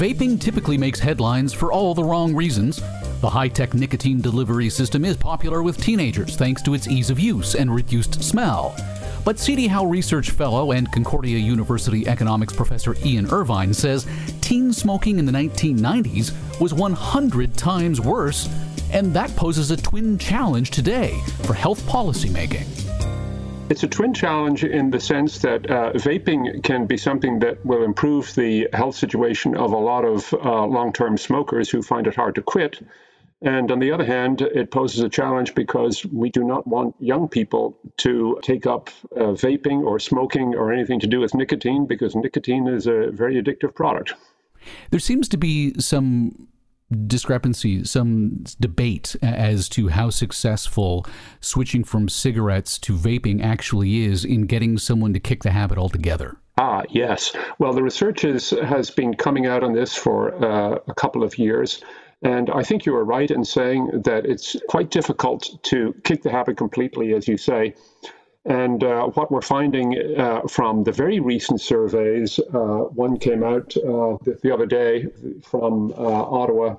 Vaping typically makes headlines for all the wrong reasons. The high tech nicotine delivery system is popular with teenagers thanks to its ease of use and reduced smell. But CD Howe Research Fellow and Concordia University economics professor Ian Irvine says teen smoking in the 1990s was 100 times worse, and that poses a twin challenge today for health policymaking. It's a twin challenge in the sense that uh, vaping can be something that will improve the health situation of a lot of uh, long term smokers who find it hard to quit. And on the other hand, it poses a challenge because we do not want young people to take up uh, vaping or smoking or anything to do with nicotine because nicotine is a very addictive product. There seems to be some discrepancy, some debate as to how successful switching from cigarettes to vaping actually is in getting someone to kick the habit altogether. Ah, yes. Well, the research is, has been coming out on this for uh, a couple of years. And I think you are right in saying that it's quite difficult to kick the habit completely, as you say. And uh, what we're finding uh, from the very recent surveys, uh, one came out uh, the, the, other day from uh, Ottawa,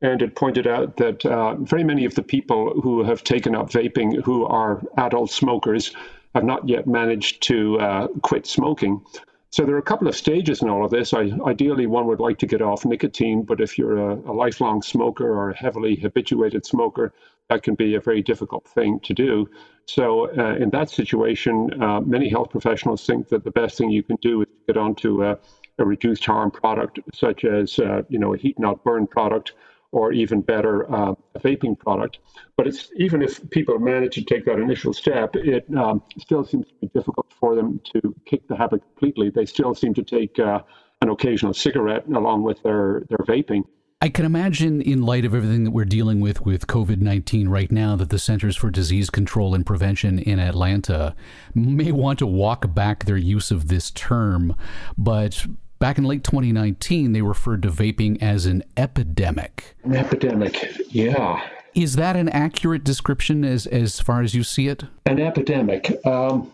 and it pointed out that uh, very many of the people who have taken up vaping, who are adult smokers, have not yet managed to quit smoking. So there are a couple of stages in all of this. I, ideally, one would like to get off nicotine, but if you're a, a lifelong smoker or a heavily habituated smoker, that can be a very difficult thing to do. So, uh, in that situation, uh, many health professionals think that the best thing you can do is get onto a, a reduced harm product, such as uh, you know a heat not burn product, or even better, uh, a vaping product. But it's even if people manage to take that initial step, it um, still seems to be difficult for them to kick the habit completely. They still seem to take uh, an occasional cigarette along with their their vaping. I can imagine, in light of everything that we're dealing with with COVID 19 right now, that the Centers for Disease Control and Prevention in Atlanta may want to walk back their use of this term. But back in late 2019, they referred to vaping as an epidemic. An epidemic, yeah. Is that an accurate description as, as far as you see it? An epidemic. Um,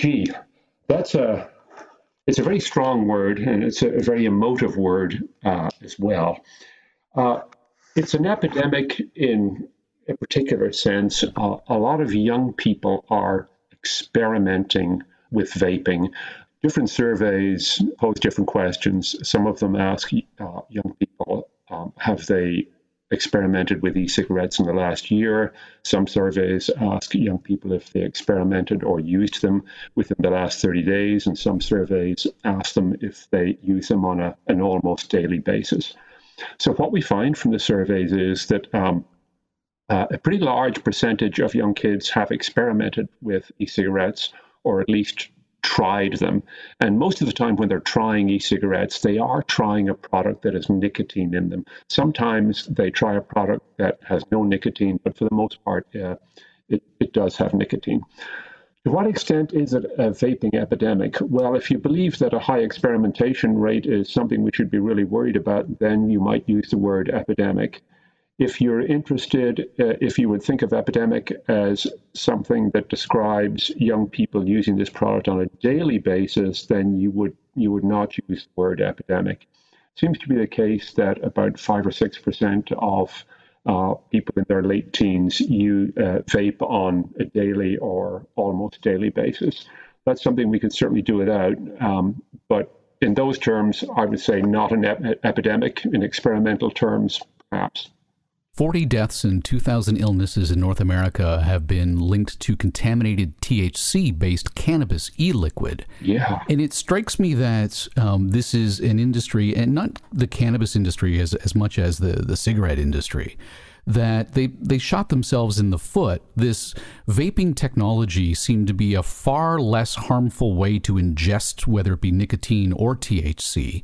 gee, that's a it's a very strong word and it's a, very emotive word uh, as well. Uh, it's an epidemic in a particular sense. Uh, a lot of young people are experimenting with vaping. Different surveys pose different questions. Some of them ask uh, young people, um, have they experimented with e-cigarettes in the last year. Some surveys ask young people if they experimented or used them within the last 30 days, and some surveys ask them if they use them on a, an almost daily basis. So, what we find from the surveys is that um, uh, a pretty large percentage of young kids have experimented with e cigarettes or at least tried them. And most of the time, when they're trying e cigarettes, they are trying a product that has nicotine in them. Sometimes they try a product that has no nicotine, but for the most part, uh, it, it does have nicotine. To what extent is it a vaping epidemic? Well, if you believe that a high experimentation rate is something we should be really worried about, then you might use the word epidemic. If you're interested, uh, if you would think of epidemic as something that describes young people using this product on a daily basis, then you would you would not use the word epidemic. Seems to be the case that about five or six percent of uh, people in their late teens you uh, vape on a daily or almost daily basis. That's something we could certainly do without. Um, but in those terms, I would say not an ep- epidemic. In experimental terms, perhaps. 40 deaths and 2,000 illnesses in North America have been linked to contaminated THC based cannabis e liquid. Yeah. And it strikes me that um, this is an industry, and not the cannabis industry as, as much as the, the cigarette industry, that they, they shot themselves in the foot. This vaping technology seemed to be a far less harmful way to ingest, whether it be nicotine or THC.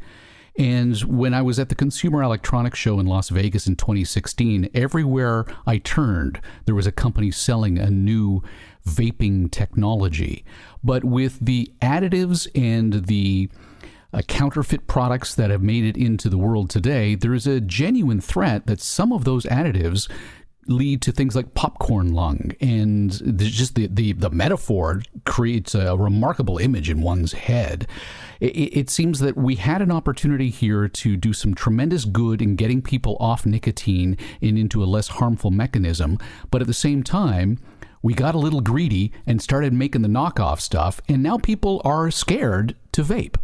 And when I was at the Consumer Electronics Show in Las Vegas in 2016, everywhere I turned, there was a company selling a new vaping technology. But with the additives and the uh, counterfeit products that have made it into the world today, there is a genuine threat that some of those additives lead to things like popcorn lung, and just the the, the metaphor creates a remarkable image in one's head. It, it seems that we had an opportunity here to do some tremendous good in getting people off nicotine and into a less harmful mechanism, but at the same time we got a little greedy and started making the knockoff stuff, and now people are scared to vape.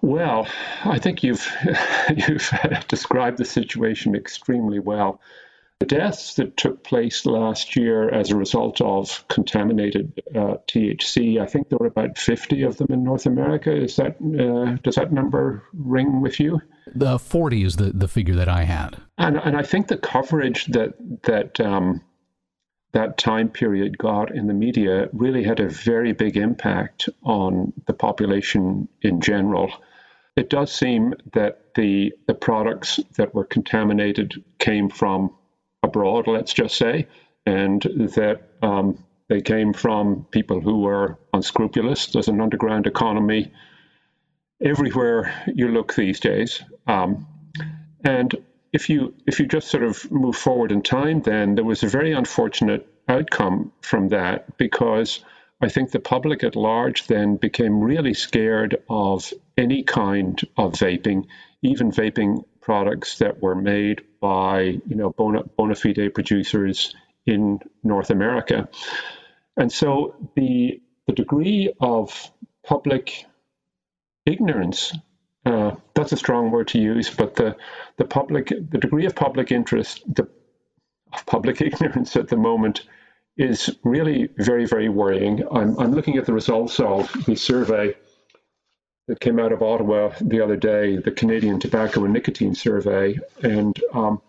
Well, I think you've you've described the situation extremely well. The deaths that took place last year as a result of contaminated uh, THC, I think there were about 50 of them in North America. Is that uh, does that number ring with you? The 40 is the, the figure that I had, and and I think the coverage that that um, that time period got in the media really had a very big impact on the population in general. It does seem that the the products that were contaminated came from abroad, let's just say, and that um, they came from people who were unscrupulous. There's an underground economy everywhere you look these days. Um, and if you if you just sort of move forward in time, then there was a very unfortunate outcome from that because I think the public at large then became really scared of any kind of vaping, even vaping products that were made by you know bona, bona fide producers in North America. And so the the degree of public ignorance uh, that's a strong word to use, but the the public the degree of public interest, the of public ignorance at the moment is really very very worrying. I'm I'm looking at the results of the survey that came out of Ottawa the other day, the Canadian Tobacco and Nicotine Survey, and um,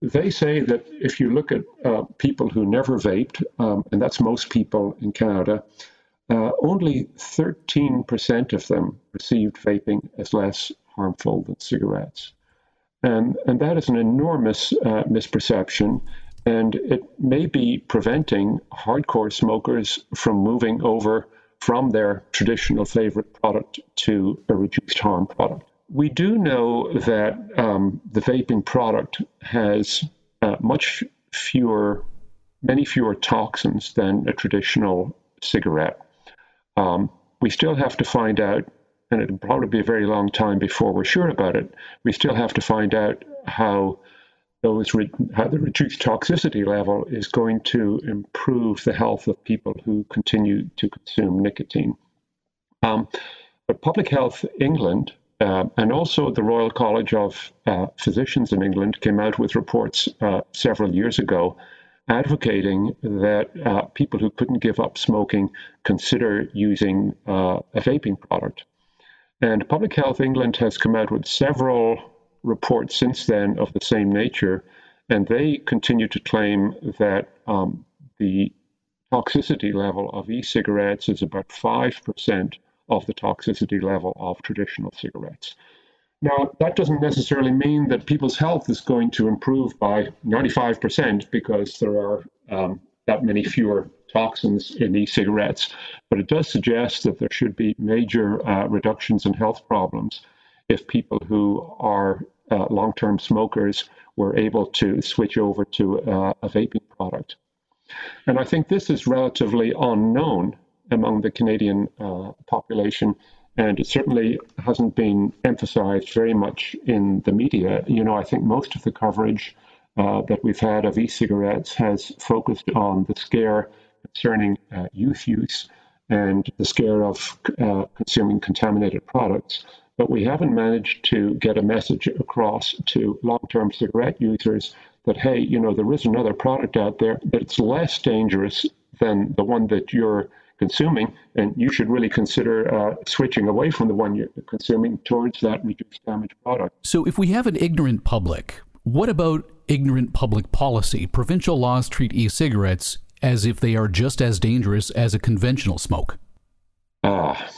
they say that if you look at uh, people who never vaped, um, and that's most people in Canada, uh, only 13% of them perceived vaping as less harmful than cigarettes. And, and that is an enormous uh, misperception, and it may be preventing hardcore smokers from moving over from their traditional favorite product to a reduced harm product. We do know that um, the vaping product has uh, much fewer, many fewer toxins than a traditional cigarette. Um, we still have to find out, and it'll probably be a very long time before we're sure about it. We still have to find out how those re- the reduced toxicity level is going to improve the health of people who continue to consume nicotine. Um, but Public Health England uh, and also the Royal College of uh, Physicians in England came out with reports uh, several years ago advocating that uh, people who couldn't give up smoking consider using uh, a vaping product. And Public Health England has come out with several reports since then of the same nature, and they continue to claim that um, the toxicity level of e cigarettes is about 5% of the toxicity level of traditional cigarettes. Now, that doesn't necessarily mean that people's health is going to improve by 95% because there are um, that many fewer toxins in e cigarettes, but it does suggest that there should be major uh, reductions in health problems if people who are uh, long term smokers were able to switch over to uh, a vaping product. And I think this is relatively unknown among the Canadian uh, population. And it certainly hasn't been emphasized very much in the media. You know, I think most of the coverage uh, that we've had of e cigarettes has focused on the scare concerning uh, youth use and the scare of consuming contaminated products but we haven't managed to get a message across to long-term cigarette users that hey, you know, there is another product out there that's less dangerous than the one that you're consuming, and you should really consider uh, switching away from the one you're consuming towards that reduced damage product. So, if we have an ignorant public, what about ignorant public policy? Provincial laws treat e cigarettes as if they are just as dangerous as a conventional smoke. Ah,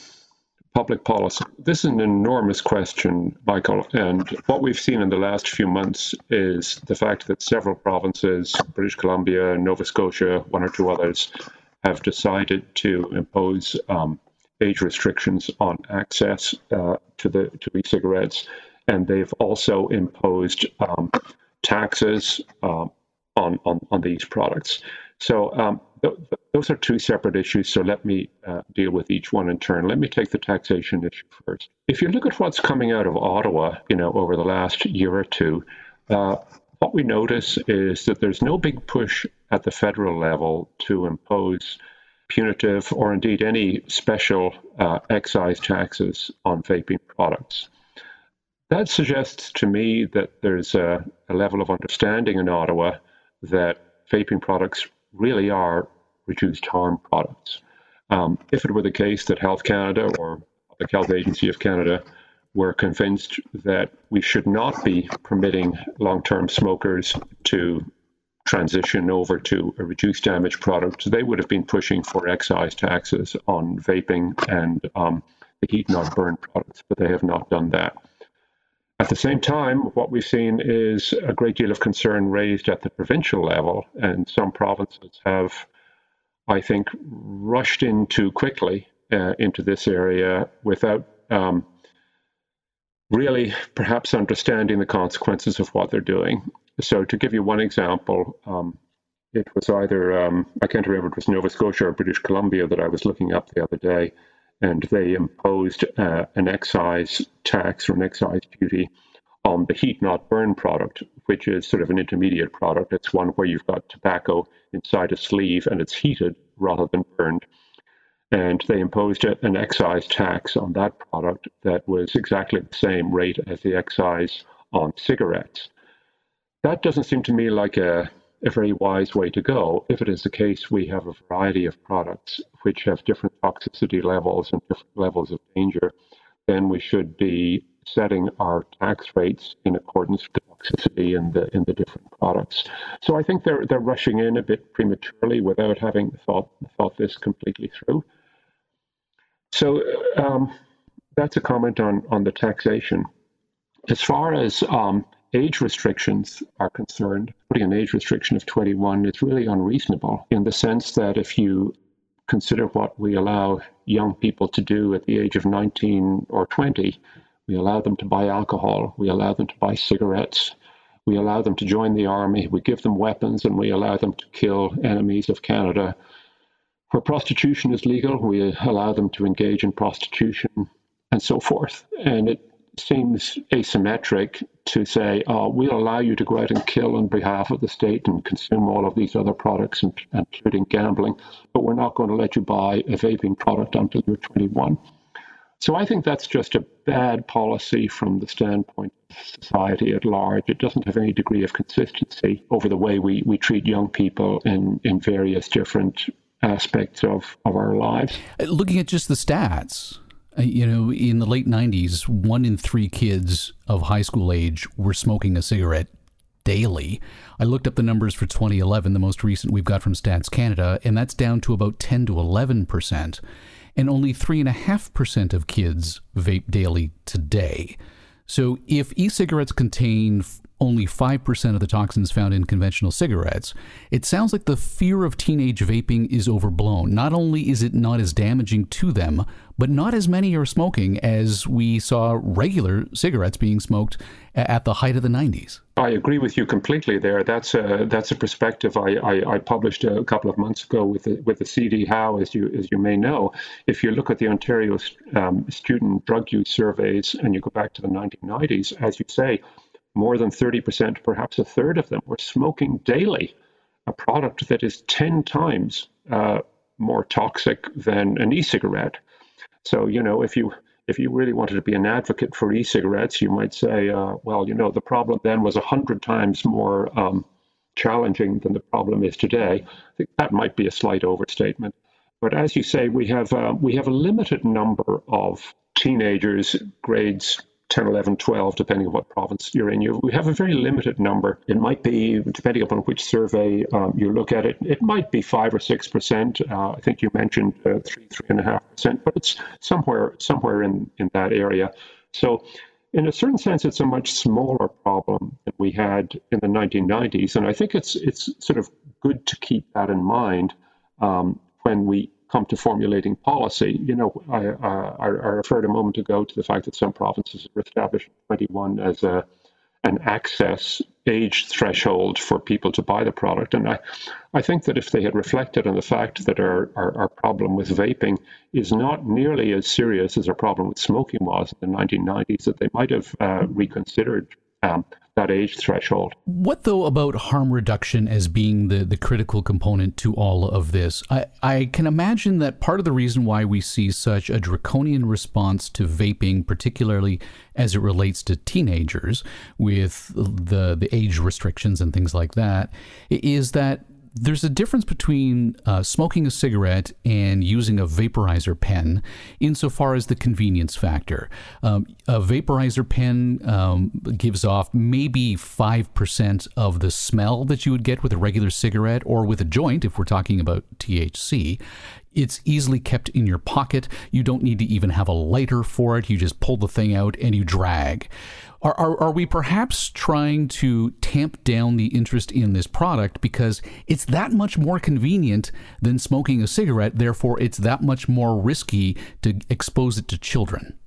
public policy. This is an enormous question, Michael. And what we've seen in the last few months is the fact that several provinces, British Columbia, Nova Scotia, one or two others, have decided to impose um, age restrictions on access uh, to the to e-cigarettes, and they've also imposed um, taxes um, on, on, on these products. So um, th- th- those are two separate issues. So let me uh, deal with each one in turn. Let me take the taxation issue first. If you look at what's coming out of Ottawa, you know, over the last year or two, uh, what we notice is that there's no big push at the federal level to impose punitive or indeed any special uh, excise taxes on vaping products. That suggests to me that there's a, a level of understanding in Ottawa that vaping products really are reduced harm products. Um, if it were the case that Health Canada or the Health Agency of Canada were convinced that we should not be permitting long term smokers to transition over to a reduced damage product, they would have been pushing for excise taxes on vaping and um, the heat not burn products, but they have not done that. At the same time, what we've seen is a great deal of concern raised at the provincial level, and some provinces have, I think, rushed in too quickly uh, into this area without um, really perhaps understanding the consequences of what they're doing. So, to give you one example, um, it was either, um, I can't remember, it was Nova Scotia or British Columbia that I was looking up the other day and they imposed uh, an excise tax or an excise duty on the heat not burn product, which is sort of an intermediate product. It's one where you've got tobacco inside a sleeve and it's heated rather than burned. And they imposed an excise tax on that product that was exactly the same rate as the excise on cigarettes. That doesn't seem to me like a a very wise way to go. If it is the case, we have a variety of products which have different toxicity levels and different levels of danger, then we should be setting our tax rates in accordance with the toxicity in the in the different products. So I think they're they're rushing in a bit prematurely without having thought thought this completely through. So um, that's a comment on on the taxation. As far as um, age restrictions are concerned, putting an age restriction of 21 is really unreasonable in the sense that if you consider what we allow young people to do at the age of 19 or 20, we allow them to buy alcohol, we allow them to buy cigarettes, we allow them to join the army, we give them weapons, and we allow them to kill enemies of Canada. Where prostitution is legal, we allow them to engage in prostitution and so forth. And it seems asymmetric to say, oh, we'll allow you to go out and kill on behalf of the state and consume all of these other products, including gambling, but we're not going to let you buy a vaping product until you're 21. So I think that's just a bad policy from the standpoint of society at large. It doesn't have any degree of consistency over the way we, we treat young people in, in various different aspects of, of our lives. Looking at just the stats, uh, you know, in the late 90s, one in three kids of high school age were smoking a cigarette daily. I looked up the numbers for 2011, the most recent we've got from Stats Canada, and that's down to about 10 to 11%. And only 3.5% of kids vape daily today. So if e cigarettes contain only 5% of the toxins found in conventional cigarettes, it sounds like the fear of teenage vaping is overblown. Not only is it not as damaging to them, but not as many are smoking as we saw regular cigarettes being smoked at the height of the 90s. I agree with you completely there. That's a that's a perspective I, I, I published a couple of months ago with the, with the CD Howe, as you as you may know. If you look at the Ontario um, student drug use surveys and you go back to the 1990s, as you say, more than 30%, perhaps a third of them, were smoking daily, a product that is 10 times uh, more toxic than an e-cigarette. So, you know, if you if you really wanted to be an advocate for e-cigarettes, you might say, uh, well, you know, the problem then was a hundred times more um, challenging than the problem is today. I think that might be a slight overstatement. But as you say, we have uh, we have a limited number of teenagers, grades 10, 11, 12, depending on what province you're in. You, we have a very limited number. It might be, depending upon which survey um, you look at it, it might be 5 or 6%. Uh, I think you mentioned uh, 3, 3.5%, but it's somewhere, somewhere in, in that area. So, in a certain sense, it's a much smaller problem than we had in the 1990s. And I think it's, it's sort of good to keep that in mind um, when we come to formulating policy. You know, I, I, referred a moment ago to the fact that some provinces have established 21 as a, an access age threshold for people to buy the product. And I, I think that if they had reflected on the fact that our, our, our, problem with vaping is not nearly as serious as our problem with smoking was in the 1990s, that they might have uh, reconsidered um, that age threshold. What though about harm reduction as being the, the critical component to all of this? I, I can imagine that part of the reason why we see such a draconian response to vaping, particularly as it relates to teenagers with the the age restrictions and things like that, is that there's a difference between uh, smoking a cigarette and using a vaporizer pen insofar as the convenience factor. Um, a vaporizer pen um, gives off maybe 5% of the smell that you would get with a regular cigarette or with a joint, if we're talking about THC. It's easily kept in your pocket. You don't need to even have a lighter for it. You just pull the thing out and you drag. Are, are, are we perhaps trying to tamp down the interest in this product because it's that much more convenient than smoking a cigarette, therefore, it's that much more risky to expose it to children?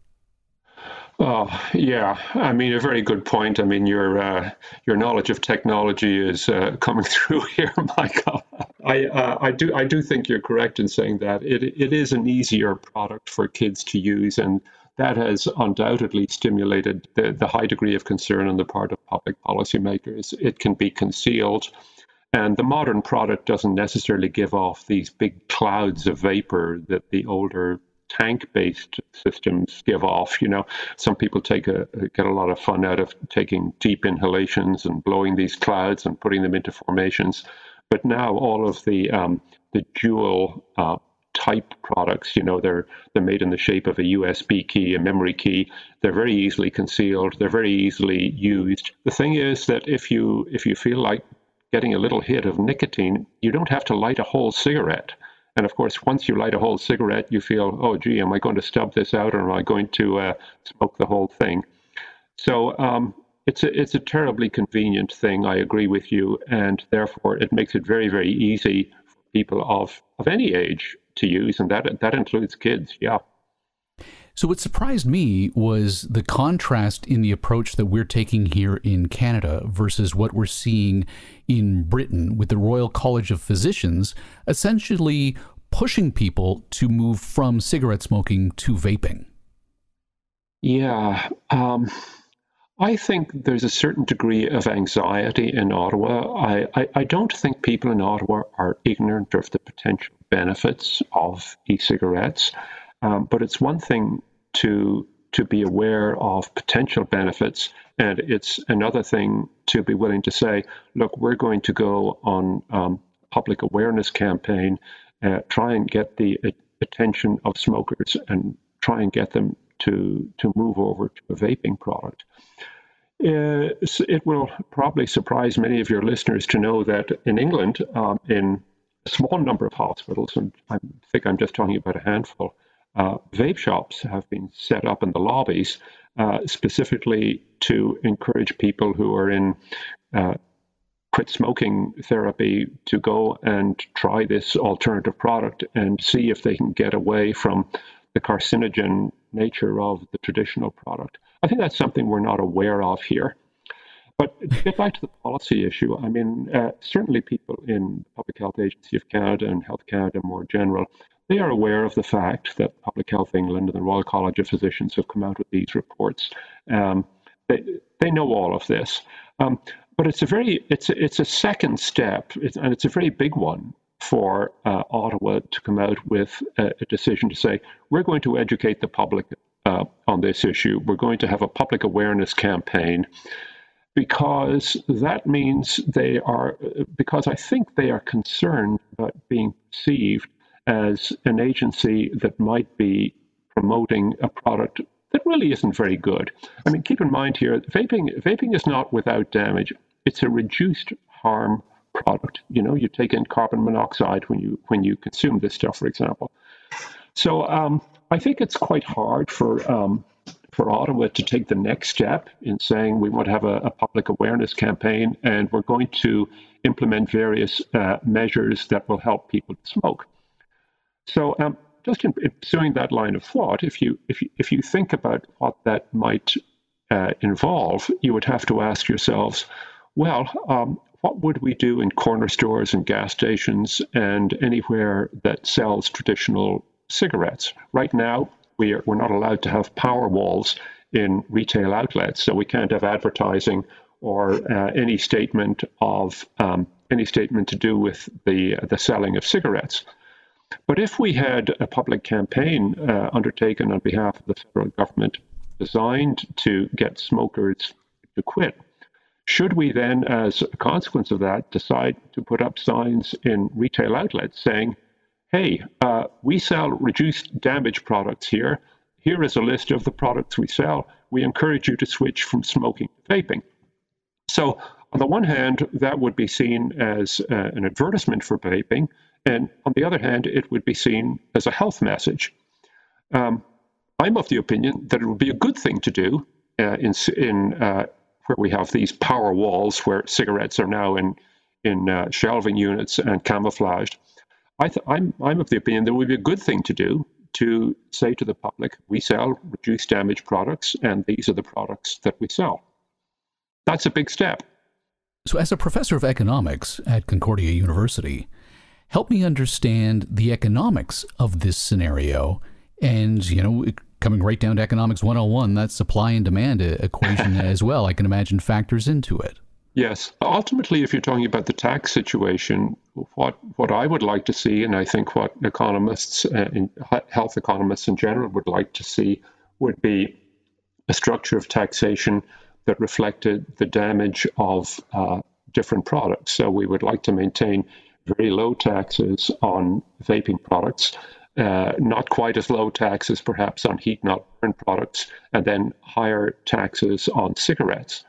Oh yeah, I mean a very good point. I mean your uh, your knowledge of technology is uh, coming through here, Michael. I uh, I do I do think you're correct in saying that it it is an easier product for kids to use, and that has undoubtedly stimulated the, the high degree of concern on the part of public policymakers. It can be concealed. And the modern product doesn't necessarily give off these big clouds of vapor that the older tank-based systems give off. You know, some people take a get a lot of fun out of taking deep inhalations and blowing these clouds and putting them into formations. But now all of the um, the Juul uh, type products. You know, they're they're made in the shape of a USB key, a memory key. They're very easily concealed. They're very easily used. The thing is that if you if you feel like getting a little hit of nicotine, you don't have to light a whole cigarette. And of course, once you light a whole cigarette, you feel, oh, gee, am I going to stub this out or am I going to uh, smoke the whole thing? So um, it's a it's a terribly convenient thing. I agree with you, and therefore it makes it very very easy for people of of any age to use, and that that includes kids. Yeah. So what surprised me was the contrast in the approach that we're taking here in Canada versus what we're seeing in Britain with the Royal College of Physicians essentially pushing people to move from cigarette smoking to vaping. Yeah. Um, I think there's a certain degree of anxiety in Ottawa. I, I, I, don't think people in Ottawa are ignorant of the potential benefits of e-cigarettes, um, but it's one thing to to be aware of potential benefits, and it's another thing to be willing to say, look, we're going to go on um, public awareness campaign, uh, try and get the attention of smokers, and try and get them to to move over to a vaping product. Uh, it will probably surprise many of your listeners to know that in England, um, in a small number of hospitals, and I think I'm just talking about a handful, uh, vape shops have been set up in the lobbies uh, specifically to encourage people who are in uh, quit smoking therapy to go and try this alternative product and see if they can get away from the carcinogen nature of the traditional product. I think that's something we're not aware of here. But to get back to the policy issue, I mean, uh, certainly people in the Public Health Agency of Canada and Health Canada more general, they are aware of the fact that Public Health England and the Royal College of Physicians have come out with these reports. Um, they, they know all of this. Um, but it's a very it's a, it's a second step, and it's a very big one for uh, Ottawa to come out with a, a, decision to say we're going to educate the public uh, on this issue. We're going to have a public awareness campaign because that means they are, because I think they are concerned about being perceived as an agency that might be promoting a product that really isn't very good. I mean, keep in mind here, vaping vaping is not without damage. It's a reduced harm product. You know, you take in carbon monoxide when you when you consume this stuff, for example. So um, I think it's quite hard for um, for Ottawa to take the next step in saying we want to have a, a public awareness campaign and we're going to implement various uh, measures that will help people to smoke. So um, just in, in pursuing that line of thought, if you if you, if you think about what that might uh, involve, you would have to ask yourselves, well, um, what would we do in corner stores and gas stations and anywhere that sells traditional cigarettes? Right now, we are, we're not allowed to have power walls in retail outlets, so we can't have advertising or uh, any statement of um, any statement to do with the the selling of cigarettes. But if we had a public campaign uh, undertaken on behalf of the federal government designed to get smokers to quit, should we then, as a consequence of that, decide to put up signs in retail outlets saying, hey, uh, we sell reduced damage products here. Here is a list of the products we sell. We encourage you to switch from smoking to vaping. So, on the one hand, that would be seen as uh, an advertisement for vaping, and on the other hand, it would be seen as a health message. Um, I'm of the opinion that it would be a good thing to do uh, in, in uh, where we have these power walls where cigarettes are now in in uh, shelving units and camouflaged. I th- I'm I'm of the opinion that it would be a good thing to do to say to the public, we sell reduced damage products, and these are the products that we sell. That's a big step. So, as a professor of economics at Concordia University, help me understand the economics of this scenario and, you know, coming right down to economics 101, that supply and demand equation as well, I can imagine factors into it. Yes. Ultimately, if you're talking about the tax situation, what what I would like to see, and I think what economists, uh, health economists in general, would like to see, would be a structure of taxation that reflected the damage of uh, different products. So we would like to maintain very low taxes on vaping products uh, not quite as low taxes perhaps on heat not burn products, and then higher taxes on cigarettes.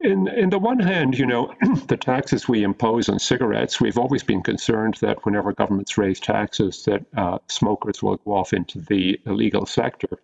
In, in the one hand, you know, the taxes we impose on cigarettes, we've always been concerned that whenever governments raise taxes, that uh, smokers will go off into the illegal sector.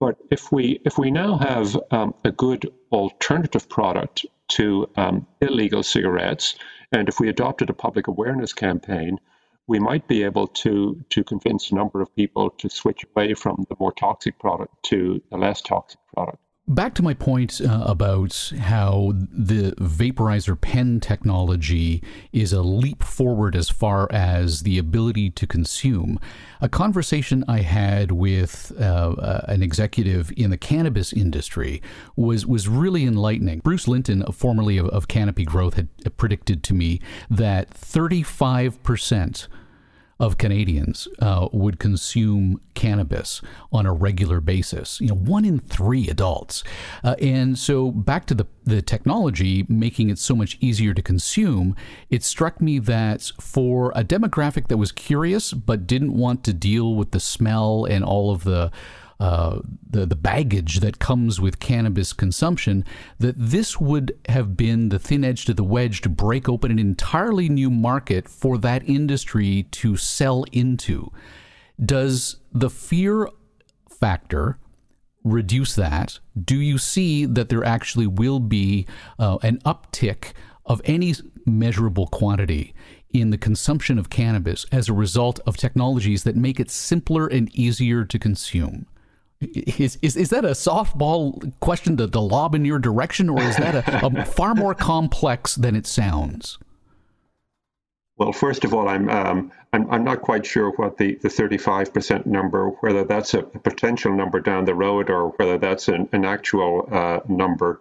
But if we if we now have um, a good alternative product to um, illegal cigarettes, and if we adopted a public awareness campaign, we might be able to to convince a number of people to switch away from the more toxic product to the less toxic product. Back to my point uh, about how the vaporizer pen technology is a leap forward as far as the ability to consume. A conversation I had with uh, uh, an executive in the cannabis industry was was really enlightening. Bruce Linton, formerly of, of Canopy Growth, had predicted to me that 35 percent of Canadians uh, would consume cannabis on a regular basis. You know, one in three adults. Uh, and so, back to the, the technology making it so much easier to consume, it struck me that for a demographic that was curious but didn't want to deal with the smell and all of the uh, the the baggage that comes with cannabis consumption, that this would have been the thin edge to the wedge to break open an entirely new market for that industry to sell into. Does the fear factor reduce that? Do you see that there actually will be uh, an uptick of any measurable quantity in the consumption of cannabis as a result of technologies that make it simpler and easier to consume? Is, is, is that a softball question to, to lob in your direction, or is that a, a far more complex than it sounds? Well, first of all, I'm um, I'm, I'm not quite sure what the, the 35% number, whether that's a potential number down the road or whether that's an, an actual uh, number.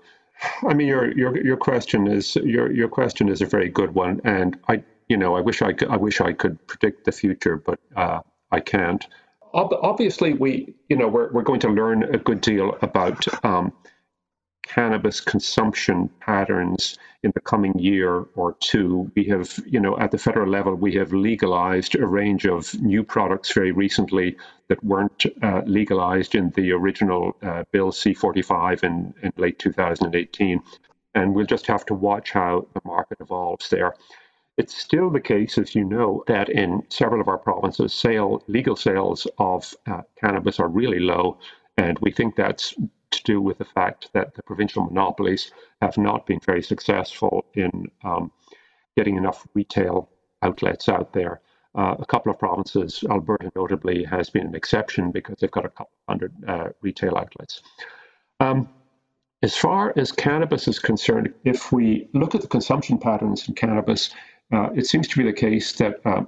I mean, your your your question is your your question is a very good one, and I you know I wish I could, I wish I could predict the future, but uh, I can't obviously we you know we're, we're going to learn a good deal about um, cannabis consumption patterns in the coming year or two. We have you know at the federal level we have legalized a range of new products very recently that weren't uh, legalized in the original uh, bill c45 in, in late 2018 and we'll just have to watch how the market evolves there it's still the case, as you know, that in several of our provinces, sale legal sales of uh, cannabis are really low, and we think that's to do with the fact that the provincial monopolies have not been very successful in um, getting enough retail outlets out there. Uh, a couple of provinces, Alberta notably, has been an exception because they've got a couple hundred uh, retail outlets. Um, as far as cannabis is concerned, if we look at the consumption patterns in cannabis, uh, it seems to be the case that uh,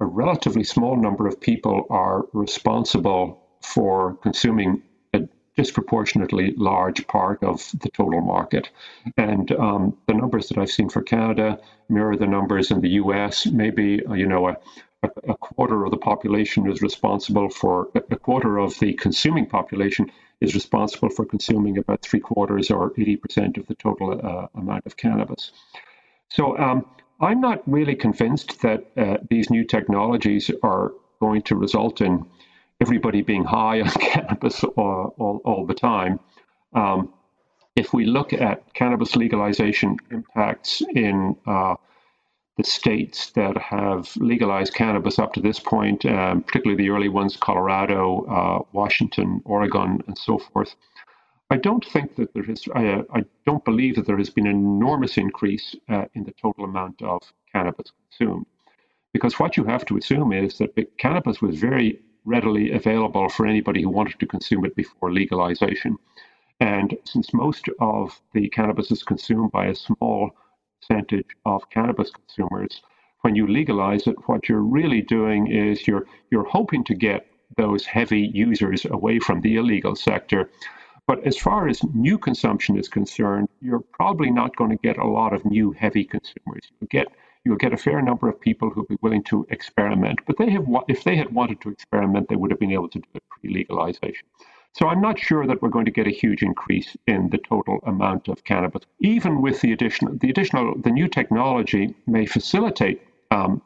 a relatively small number of people are responsible for consuming a disproportionately large part of the total market. And um, the numbers that I've seen for Canada mirror the numbers in the US. Maybe, uh, you know, a, a quarter of the population is responsible for a quarter of the consuming population is responsible for consuming about three quarters or 80% of the total uh, amount of cannabis. So um, I'm not really convinced that uh, these new technologies are going to result in everybody being high on cannabis all, all, all the time. Um, if we look at cannabis legalization impacts in uh, the states that have legalized cannabis up to this point, um, particularly the early ones, Colorado, uh, Washington, Oregon, and so forth, I don't think that there is, I, I don't believe that there has been an enormous increase uh, in the total amount of cannabis consumed. Because what you have to assume is that cannabis was very readily available for anybody who wanted to consume it before legalization. And since most of the cannabis is consumed by a small percentage of cannabis consumers. When you legalize it, what you're really doing is you're you're hoping to get those heavy users away from the illegal sector. But as far as new consumption is concerned, you're probably not going to get a lot of new heavy consumers. You get you'll get a fair number of people who'll be willing to experiment. But they have if they had wanted to experiment, they would have been able to do it pre-legalization. So I'm not sure that we're going to get a huge increase in the total amount of cannabis. Even with the additional, the additional, the new technology may facilitate um,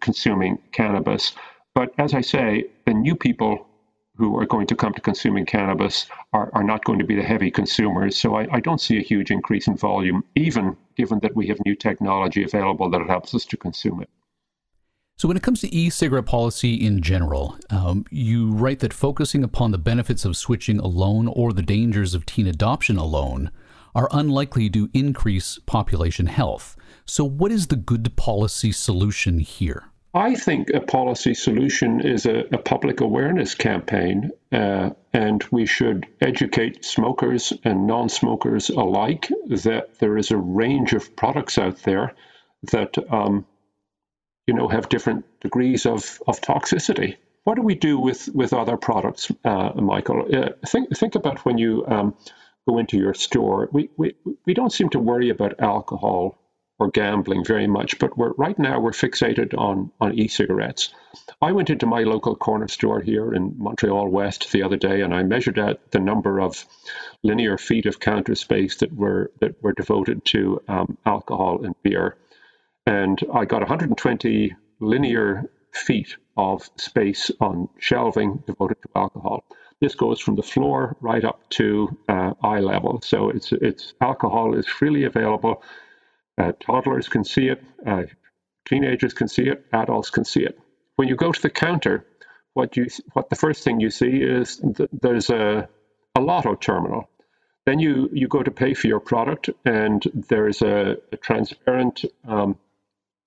consuming cannabis. But as I say, the new people who are going to come to consuming cannabis are, are not going to be the heavy consumers. So I, I don't see a huge increase in volume, even given that we have new technology available that helps us to consume it. So, when it comes to e cigarette policy in general, um, you write that focusing upon the benefits of switching alone or the dangers of teen adoption alone are unlikely to increase population health. So, what is the good policy solution here? I think a policy solution is a, a public awareness campaign, uh, and we should educate smokers and non smokers alike that there is a range of products out there that um, you know, have different degrees of, of toxicity. What do we do with, with other products, uh, Michael? Uh, think, think about when you um, go into your store. We, we, we don't seem to worry about alcohol or gambling very much, but we're, right now we're fixated on, on e-cigarettes. I went into my local corner store here in Montreal West the other day, and I measured out the number of linear feet of counter space that were that were devoted to um, alcohol and beer and I got 120 linear feet of space on shelving devoted to alcohol. This goes from the floor right up to uh, eye level. So it's it's alcohol is freely available. Uh, toddlers can see it. Uh, teenagers can see it. Adults can see it. When you go to the counter, what you what the first thing you see is th- there's a a lotto terminal. Then you you go to pay for your product, and there's a, a transparent um,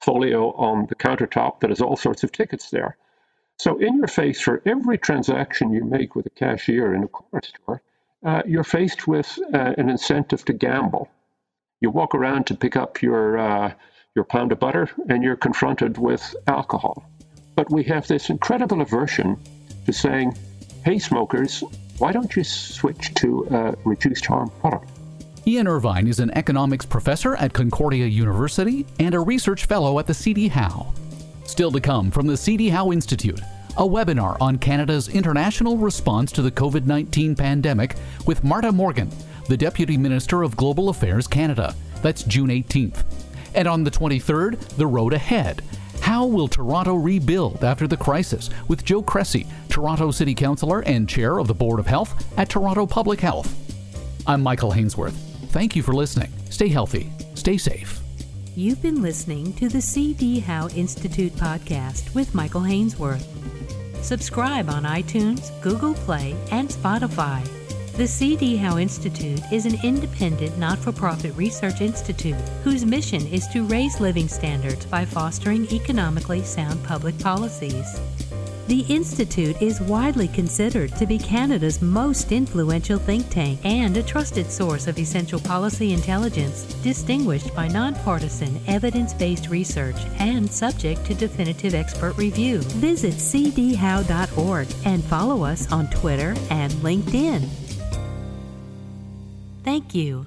folio on the countertop that has all sorts of tickets there. So, in your face, for every transaction you make with a cashier in a corner store, uh, you're faced with uh, an incentive to gamble. You walk around to pick up your uh, your pound of butter, and you're confronted with alcohol. But we have this incredible aversion to saying, "Hey, smokers, why don't you switch to a reduced harm product?" Ian Irvine is an economics professor at Concordia University and a research fellow at the CD Howe. Still to come from the CD Howe Institute, a webinar on Canada's international response to the COVID 19 pandemic with Marta Morgan, the Deputy Minister of Global Affairs Canada. That's June 18th. And on the 23rd, the road ahead. How will Toronto rebuild after the crisis? With Joe Cressy, Toronto City Councillor and Chair of the Board of Health at Toronto Public Health. I'm Michael Hainsworth. Thank you for listening. Stay healthy, stay safe. You've been listening to the C.D. Howe Institute podcast with Michael Hainsworth. Subscribe on iTunes, Google Play, and Spotify. The C.D. Howe Institute is an independent, not for profit research institute whose mission is to raise living standards by fostering economically sound public policies. The Institute is widely considered to be Canada's most influential think tank and a trusted source of essential policy intelligence, distinguished by nonpartisan, evidence based research and subject to definitive expert review. Visit cdhowe.org and follow us on Twitter and LinkedIn. Thank you.